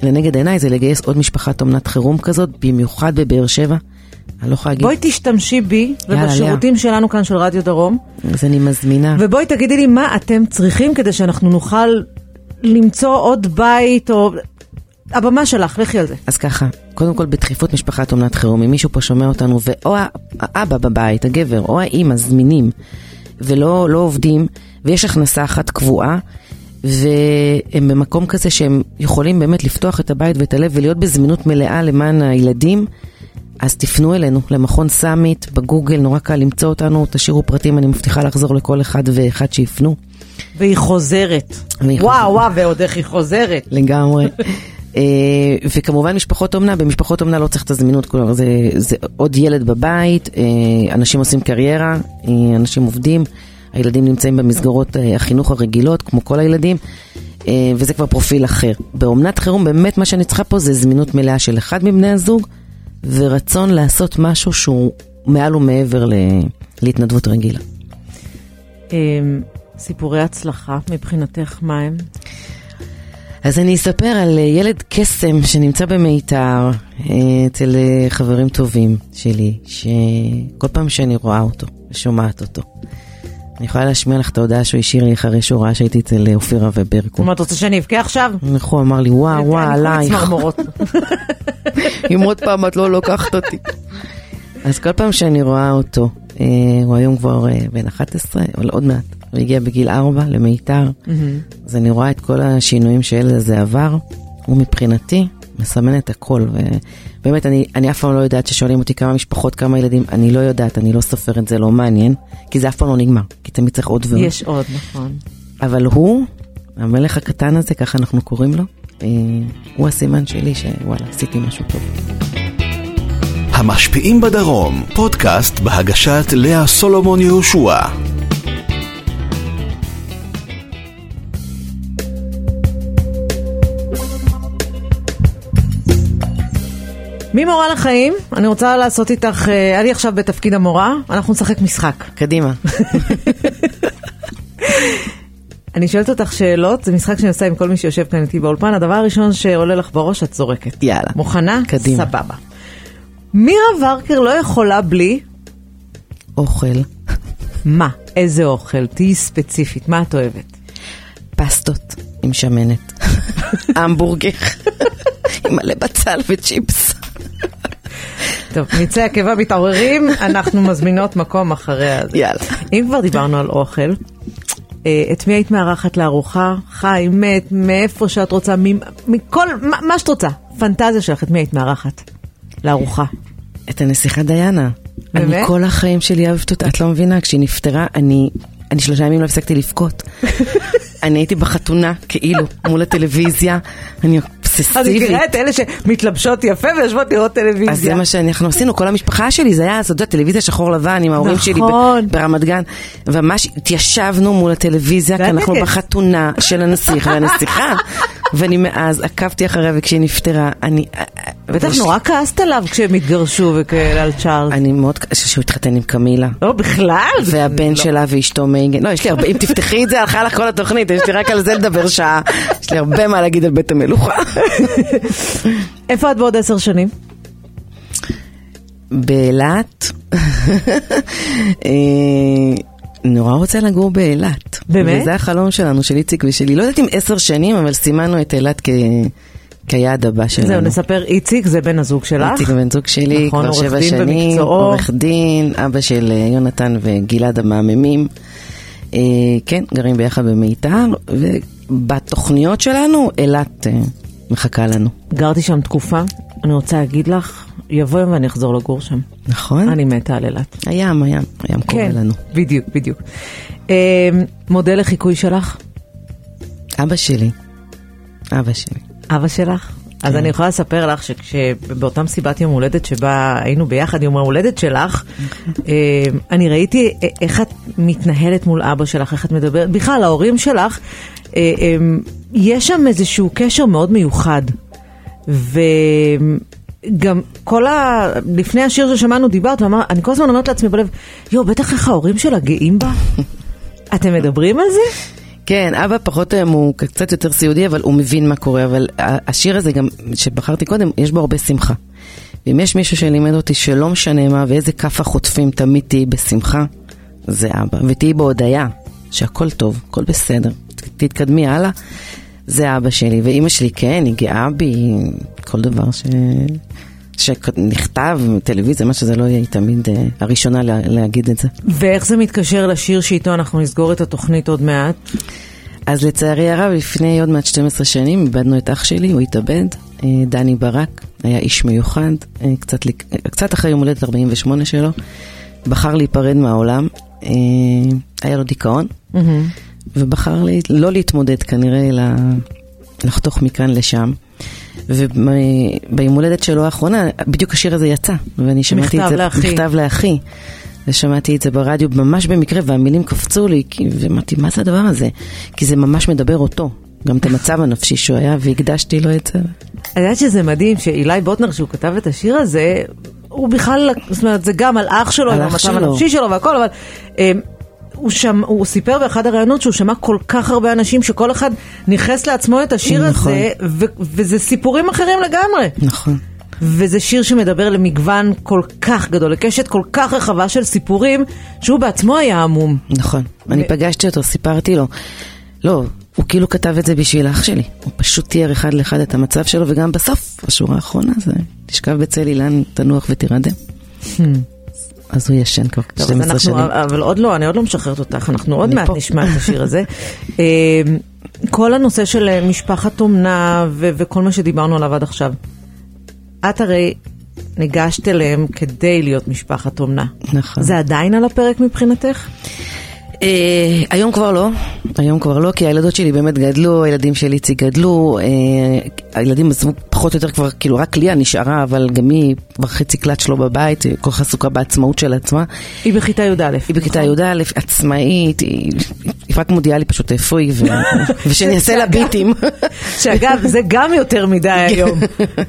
לנגד עיניי זה לגייס עוד משפחת אומנת חירום כזאת, במיוחד בבאר שבע. אני לא יכולה להגיד, בואי תשתמשי בי ובשירותים שלנו כאן של רדיו דרום, אז אני מזמינה. ובואי תגידי לי מה אתם צריכים כדי שאנחנו נוכל למצוא עוד בית או... הבמה שלך, לכי על זה. אז ככה, קודם כל בדחיפות משפחת אומנת חירום, אם מישהו פה שומע אותנו, ואו האבא בבית, הגבר, או האימא זמינים, ולא לא עובדים, ויש הכנסה אחת קבועה, והם במקום כזה שהם יכולים באמת לפתוח את הבית ואת הלב ולהיות בזמינות מלאה למען הילדים, אז תפנו אלינו, למכון סאמיט, בגוגל, נורא קל למצוא אותנו, תשאירו פרטים, אני מבטיחה לחזור לכל אחד ואחד שיפנו. והיא חוזרת. והיא וואו, וואו, ועוד איך היא חוזרת. לגמרי. אה, וכמובן משפחות אומנה, במשפחות אומנה לא צריך את הזמינות, כלומר זה, זה עוד ילד בבית, אה, אנשים עושים קריירה, אה, אנשים עובדים, הילדים נמצאים במסגרות החינוך הרגילות, כמו כל הילדים, וזה כבר פרופיל אחר. באומנת חירום באמת מה שאני צריכה פה זה זמינות מלאה של אחד מבני הזוג, ורצון לעשות משהו שהוא מעל ומעבר ל, להתנדבות רגילה. אמ, סיפורי הצלחה, מבחינתך, מה הם? אז אני אספר על אה, ילד קסם שנמצא במיתר אה, אצל אה, חברים טובים שלי, שכל פעם שאני רואה אותו ושומעת אותו, אני יכולה להשמיע לך את ההודעה שהוא השאיר לי אחרי שהוא ראה שהייתי אצל אופירה וברקו. מה, את רוצה שאני אבכה עכשיו? הוא אמר לי, וואו, וואו, עלייך. אם עוד פעם את לא לוקחת אותי. אז כל פעם שאני רואה אותו, אה, הוא היום כבר אה, בן 11, אבל עוד מעט, הוא הגיע בגיל 4 למיתר, אז אני רואה את כל השינויים שהילד הזה עבר, הוא מבחינתי מסמן את הכל, ובאמת אני, אני אף פעם לא יודעת ששואלים אותי כמה משפחות, כמה ילדים, אני לא יודעת, אני לא סופרת, זה לא מעניין, כי זה אף פעם לא נגמר, כי תמיד צריך עוד ועוד. יש עוד, נכון. אבל הוא, המלך הקטן הזה, ככה אנחנו קוראים לו, אה, הוא הסימן שלי שוואלה, עשיתי משהו טוב. המשפיעים בדרום, פודקאסט בהגשת לאה סולומון יהושע. ממורה לחיים, אני רוצה לעשות איתך, אה, אני עכשיו בתפקיד המורה, אנחנו נשחק משחק. קדימה. אני שואלת אותך שאלות, זה משחק שאני עושה עם כל מי שיושב כאן איתי באולפן, הדבר הראשון שעולה לך בראש, את זורקת. יאללה. מוכנה? קדימה. סבבה. מירה ורקר לא יכולה בלי... אוכל, מה? איזה אוכל? תהיי ספציפית, מה את אוהבת? פסטות עם שמנת, המבורגר, עם מלא בצל וצ'יפס. טוב, מיצי הקיבה מתעוררים, אנחנו מזמינות מקום אחרי הזה. יאללה. אם כבר דיברנו על אוכל, אה, את מי היית מארחת לארוחה? חי, מת, מאיפה שאת רוצה, מכל, מה, מה שאת רוצה. פנטזיה שלך, את מי היית מארחת? לארוחה. את הנסיכה דיאנה. באמת? אני כל החיים שלי אוהבת אותה, את לא מבינה, כשהיא נפטרה, אני, אני שלושה ימים לא הפסקתי לבכות. אני הייתי בחתונה, כאילו, מול הטלוויזיה, אני אז אובססיבית. מכירה את אלה שמתלבשות יפה ויושבות לראות טלוויזיה. אז זה מה שאנחנו עשינו, כל המשפחה שלי, זה היה, אתה יודע, טלוויזיה שחור לבן עם ההורים שלי נכון. ברמת גן, וממש התיישבנו מול הטלוויזיה, כי אנחנו. בחתונה של הנסיך והנסיכה, ואני מאז עקבתי אחריה, וכשהיא נפטרה, אני... בטח ויש- נורא כעסת עליו כשהם התגרשו וכאלה על צ'ארלס. אני מאוד, שהוא התחתן עם קמילה. לא, בכלל. והבן לא. שלה ואשתו מייגן, לא, יש לי הרבה, אם תפתחי את זה, הלכה לך כל התוכנית, יש לי רק על זה לדבר שעה, יש לי הרבה מה להגיד על בית המלוכה. איפה את בעוד עשר שנים? באילת, אה, נורא רוצה לגור באילת. באמת? וזה החלום שלנו, של איציק ושלי. לא יודעת אם עשר שנים, אבל סימנו את אילת כ... כיעד הבא שלנו. זהו, נספר, איציק זה בן הזוג שלך. איציק בן זוג שלי, נכון, כבר עורך שבע דין שנים, במקצועו. עורך דין, אבא של אה, יונתן וגלעד המהממים. אה, כן, גרים ביחד במיתר, ובתוכניות שלנו, אילת אה, מחכה לנו. גרתי שם תקופה, אני רוצה להגיד לך, יבוא יום ואני אחזור לגור שם. נכון? אני מתה על אילת. הים, הים, הים קורה לנו. בדיוק, בדיוק. אה, מודל לחיקוי שלך? אבא שלי, אבא שלי. אבא שלך? אז כן. אני יכולה לספר לך שכשבאותה מסיבת יום הולדת שבה היינו ביחד יום ההולדת שלך, אה, אני ראיתי איך את מתנהלת מול אבא שלך, איך את מדברת, בכלל ההורים שלך, אה, אה, יש שם איזשהו קשר מאוד מיוחד. וגם כל ה... לפני השיר ששמענו דיברת, ואמר, אני כל הזמן אומרת לעצמי בלב, יואו, בטח איך ההורים שלה גאים בה. אתם מדברים על זה? כן, אבא פחות היום הוא קצת יותר סיעודי, אבל הוא מבין מה קורה. אבל השיר הזה גם, שבחרתי קודם, יש בו הרבה שמחה. ואם יש מישהו שלימד אותי שלא משנה מה ואיזה כאפה חוטפים, תמיד תהיי בשמחה, זה אבא. ותהיי בהודיה, שהכל טוב, הכל בסדר. תתקדמי הלאה, זה אבא שלי. ואימא שלי, כן, היא גאה בי, כל דבר ש... שנכתב, טלוויזיה, מה שזה לא יהיה, היא תמיד אה, הראשונה לה, להגיד את זה. ואיך זה מתקשר לשיר שאיתו אנחנו נסגור את התוכנית עוד מעט? אז לצערי הרב, לפני עוד מעט 12 שנים איבדנו את אח שלי, הוא התאבד, אה, דני ברק, היה איש מיוחד, אה, קצת, אה, קצת אחרי יום הולדת 48 שלו, בחר להיפרד מהעולם, אה, היה לו דיכאון, ובחר לי, לא להתמודד כנראה, אלא לחתוך מכאן לשם. וביום הולדת שלו האחרונה, בדיוק השיר הזה יצא, ואני שמעתי את זה, לאחי. מכתב לאחי, ושמעתי את זה ברדיו ממש במקרה, והמילים קפצו לי, ואמרתי, מה זה הדבר הזה? כי זה ממש מדבר אותו, גם את המצב הנפשי שהוא היה, והקדשתי לו את זה. אני יודעת שזה מדהים שאילי בוטנר, שהוא כתב את השיר הזה, הוא בכלל, זאת אומרת, זה גם על אח שלו, על המצב. הנפשי שלו והכל, אבל אה, הוא, שם, הוא סיפר באחד הראיונות שהוא שמע כל כך הרבה אנשים, שכל אחד ניכס לעצמו את השיר נכון. הזה, ו- וזה סיפורים אחרים לגמרי. נכון. וזה שיר שמדבר למגוון כל כך גדול, לקשת כל כך רחבה של סיפורים, שהוא בעצמו היה עמום. נכון. אני פגשתי אותו, סיפרתי לו. לא, הוא כאילו כתב את זה בשביל אח שלי. הוא פשוט תיאר אחד לאחד את המצב שלו, וגם בסוף, השורה האחרונה זה, תשכב בצל אילן, תנוח ותירדם. אז הוא ישן כבר טוב, אז 12 אנחנו, שנים. אבל עוד לא, אני עוד לא משחררת אותך, אנחנו עוד מעט פה. נשמע את השיר הזה. אה, כל הנושא של אה, משפחת אומנה ו- וכל מה שדיברנו עליו עד עכשיו, את הרי ניגשת אליהם כדי להיות משפחת אומנה. נכון. זה עדיין על הפרק מבחינתך? אה, היום כבר לא, היום כבר לא, כי הילדות שלי באמת גדלו, הילדים של איציק גדלו, אה, הילדים עזבו פחות או יותר כבר, כאילו רק ליה נשארה, אבל גם היא כבר חצי קלט שלו בבית, היא כל כך עסוקה בעצמאות של עצמה. היא בכיתה י"א. היא בכיתה י"א, עצמאית, היא רק מודיעה לי פשוט איפה היא, ושאני אעשה לה ביטים. שאגב, זה גם יותר מדי היום.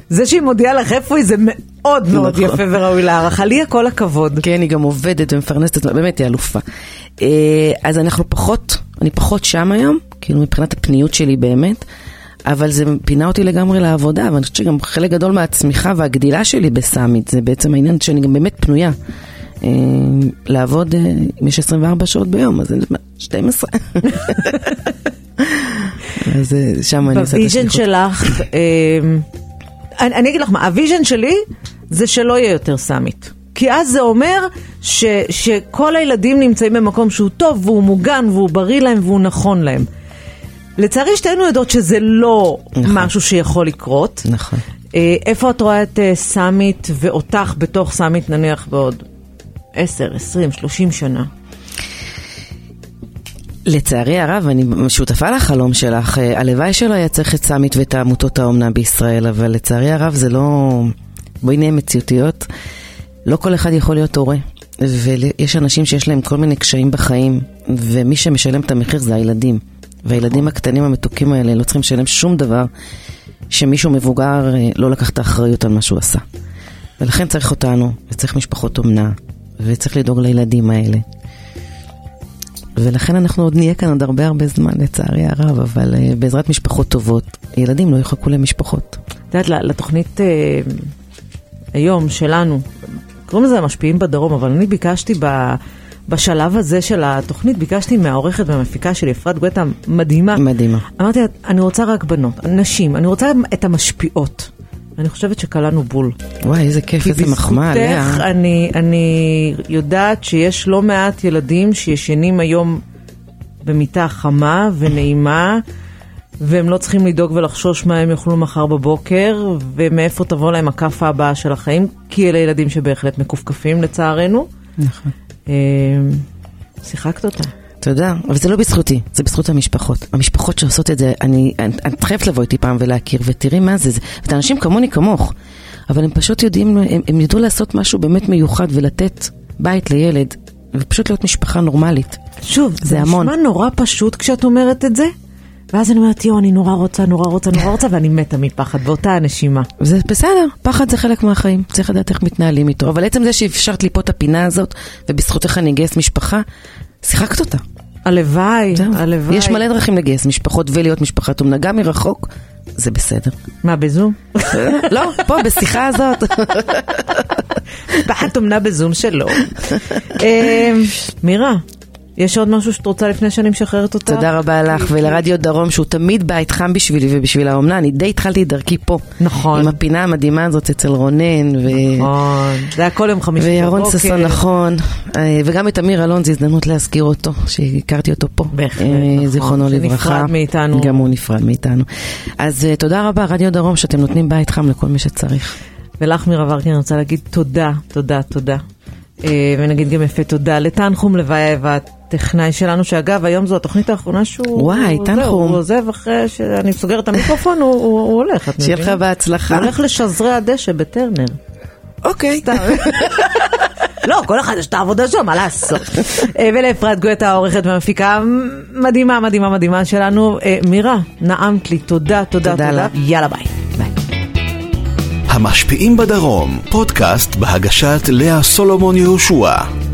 זה שהיא מודיעה לך איפה היא, זה מאוד מאוד נכון. יפה וראוי להערכה. לי כל הכבוד. כן, היא גם עובדת ומפרנסת את באמת, היא אלופה. אה, אז אנחנו פחות, אני פחות שם היום, כאילו מבחינת הפניות שלי באמת, אבל זה פינה אותי לגמרי לעבודה, ואני חושבת שגם חלק גדול מהצמיחה והגדילה שלי בסאמיט, זה בעצם העניין שאני גם באמת פנויה. אה, לעבוד, אה, אם יש 24 שעות ביום, אז אני יודעת מה, 12. אז שם אני עושה את ב vision השליחות. שלך, אמ, אני, אני אגיד לך מה, ה vision שלי זה שלא יהיה יותר סאמיט. כי אז זה אומר ש, שכל הילדים נמצאים במקום שהוא טוב והוא מוגן והוא בריא להם והוא נכון להם. לצערי שתינו יודעות שזה לא נכון. משהו שיכול לקרות. נכון. אה, איפה את רואה את אה, סאמיט ואותך בתוך סאמיט נניח בעוד 10, 20, 30 שנה? לצערי הרב, אני שותפה לחלום שלך. אה, הלוואי שלא היה צריך את סאמיט ואת העמותות האומנה בישראל, אבל לצערי הרב זה לא... בואי נהיה מציאותיות. לא כל אחד יכול להיות הורה. ויש אנשים שיש להם כל מיני קשיים בחיים, ומי שמשלם את המחיר זה הילדים. והילדים הקטנים המתוקים האלה לא צריכים לשלם שום דבר שמישהו מבוגר אה, לא לקח את האחריות על מה שהוא עשה. ולכן צריך אותנו, וצריך משפחות אומנה, וצריך לדאוג לילדים האלה. ולכן אנחנו עוד נהיה כאן עוד הרבה הרבה זמן, לצערי הרב, אבל uh, בעזרת משפחות טובות, ילדים לא יחכו למשפחות. את יודעת, לתוכנית אה, היום שלנו, קוראים לזה המשפיעים בדרום, אבל אני ביקשתי ב, בשלב הזה של התוכנית, ביקשתי מהעורכת והמפיקה שלי, אפרת גואטה, מדהימה. מדהימה. אמרתי, לה, אני רוצה רק בנות, נשים, אני רוצה את המשפיעות. אני חושבת שקלענו בול. וואי, איזה כיף, כי איזה מחמאה עליה. בזכותך אני, אני יודעת שיש לא מעט ילדים שישנים היום במיטה חמה ונעימה, והם לא צריכים לדאוג ולחשוש מה הם יאכלו מחר בבוקר, ומאיפה תבוא להם הכאפה הבאה של החיים, כי אלה ילדים שבהחלט מכופכפים לצערנו. נכון. אה, שיחקת אותה. תודה, אבל זה לא בזכותי, זה בזכות המשפחות. המשפחות שעושות את זה, אני, אני, את חייבת לבוא איתי פעם ולהכיר, ותראי מה זה, זה את אנשים כמוני כמוך, אבל הם פשוט יודעים, הם, הם ידעו לעשות משהו באמת מיוחד ולתת בית לילד, ופשוט להיות משפחה נורמלית. שוב, זה, זה המון. נשמע נורא פשוט כשאת אומרת את זה, ואז אני אומרת, יואו, אני נורא רוצה, נורא רוצה, נורא רוצה, ואני מתה מפחד, באותה הנשימה. זה בסדר, פחד זה חלק מהחיים, צריך לדעת איך מתנהלים איתו. אבל עצם זה שאפשרת לי פה את הפינה הזאת, ובזכותך אני אגייס משפחה, שיחקת אותה. הלוואי. הלוואי. יש מלא דרכים לגייס משפחות ולהיות משפחת אומנה, גם מרחוק, זה בסדר. מה, בזום? לא, פה, בשיחה הזאת. משפחת אומנה בזום שלו. אה, מירה, יש עוד משהו שאת רוצה לפני שאני משחררת אותך? תודה רבה לך ולרדיו דרום, שהוא תמיד בית חם בשבילי ובשביל האומנה. אני די התחלתי את דרכי פה. נכון. עם הפינה המדהימה הזאת אצל רונן. ו... נכון, זה היה כל יום חמישי וירון בבוקר. ששון, נכון, אה, וגם את אמיר אלון, זו הזדמנות להזכיר אותו, שהכרתי אותו פה. בהחלט, אה, נכון, זיכרונו שנפרד לברכה. מאיתנו. גם הוא נפרד מאיתנו. אז אה, תודה רבה, רדיו דרום, שאתם נותנים בית חם לכל מי שצריך. ולך מירה ורקין, אני רוצה להגיד תודה, תודה, תודה. ונגיד גם יפה תודה לתנחום לבייב, הטכנאי שלנו, שאגב, היום זו התוכנית האחרונה שהוא... וואי, תנחום. הוא עוזב אחרי שאני סוגרת את המיקרופון, הוא, הוא, הוא הולך, את שיהיה לך מבינה? בהצלחה. הוא הולך לשזרי הדשא בטרנר. אוקיי. סתם. לא, כל אחד יש את העבודה שלו, מה לעשות. אה, ולאפרת גואטה, העורכת והמפיקה מדהימה, מדהימה, מדהימה שלנו. אה, מירה, נעמת לי, תודה, תודה, תודה תודה. יאללה ביי. ביי. המשפיעים בדרום, פודקאסט בהגשת לאה סולומון יהושע.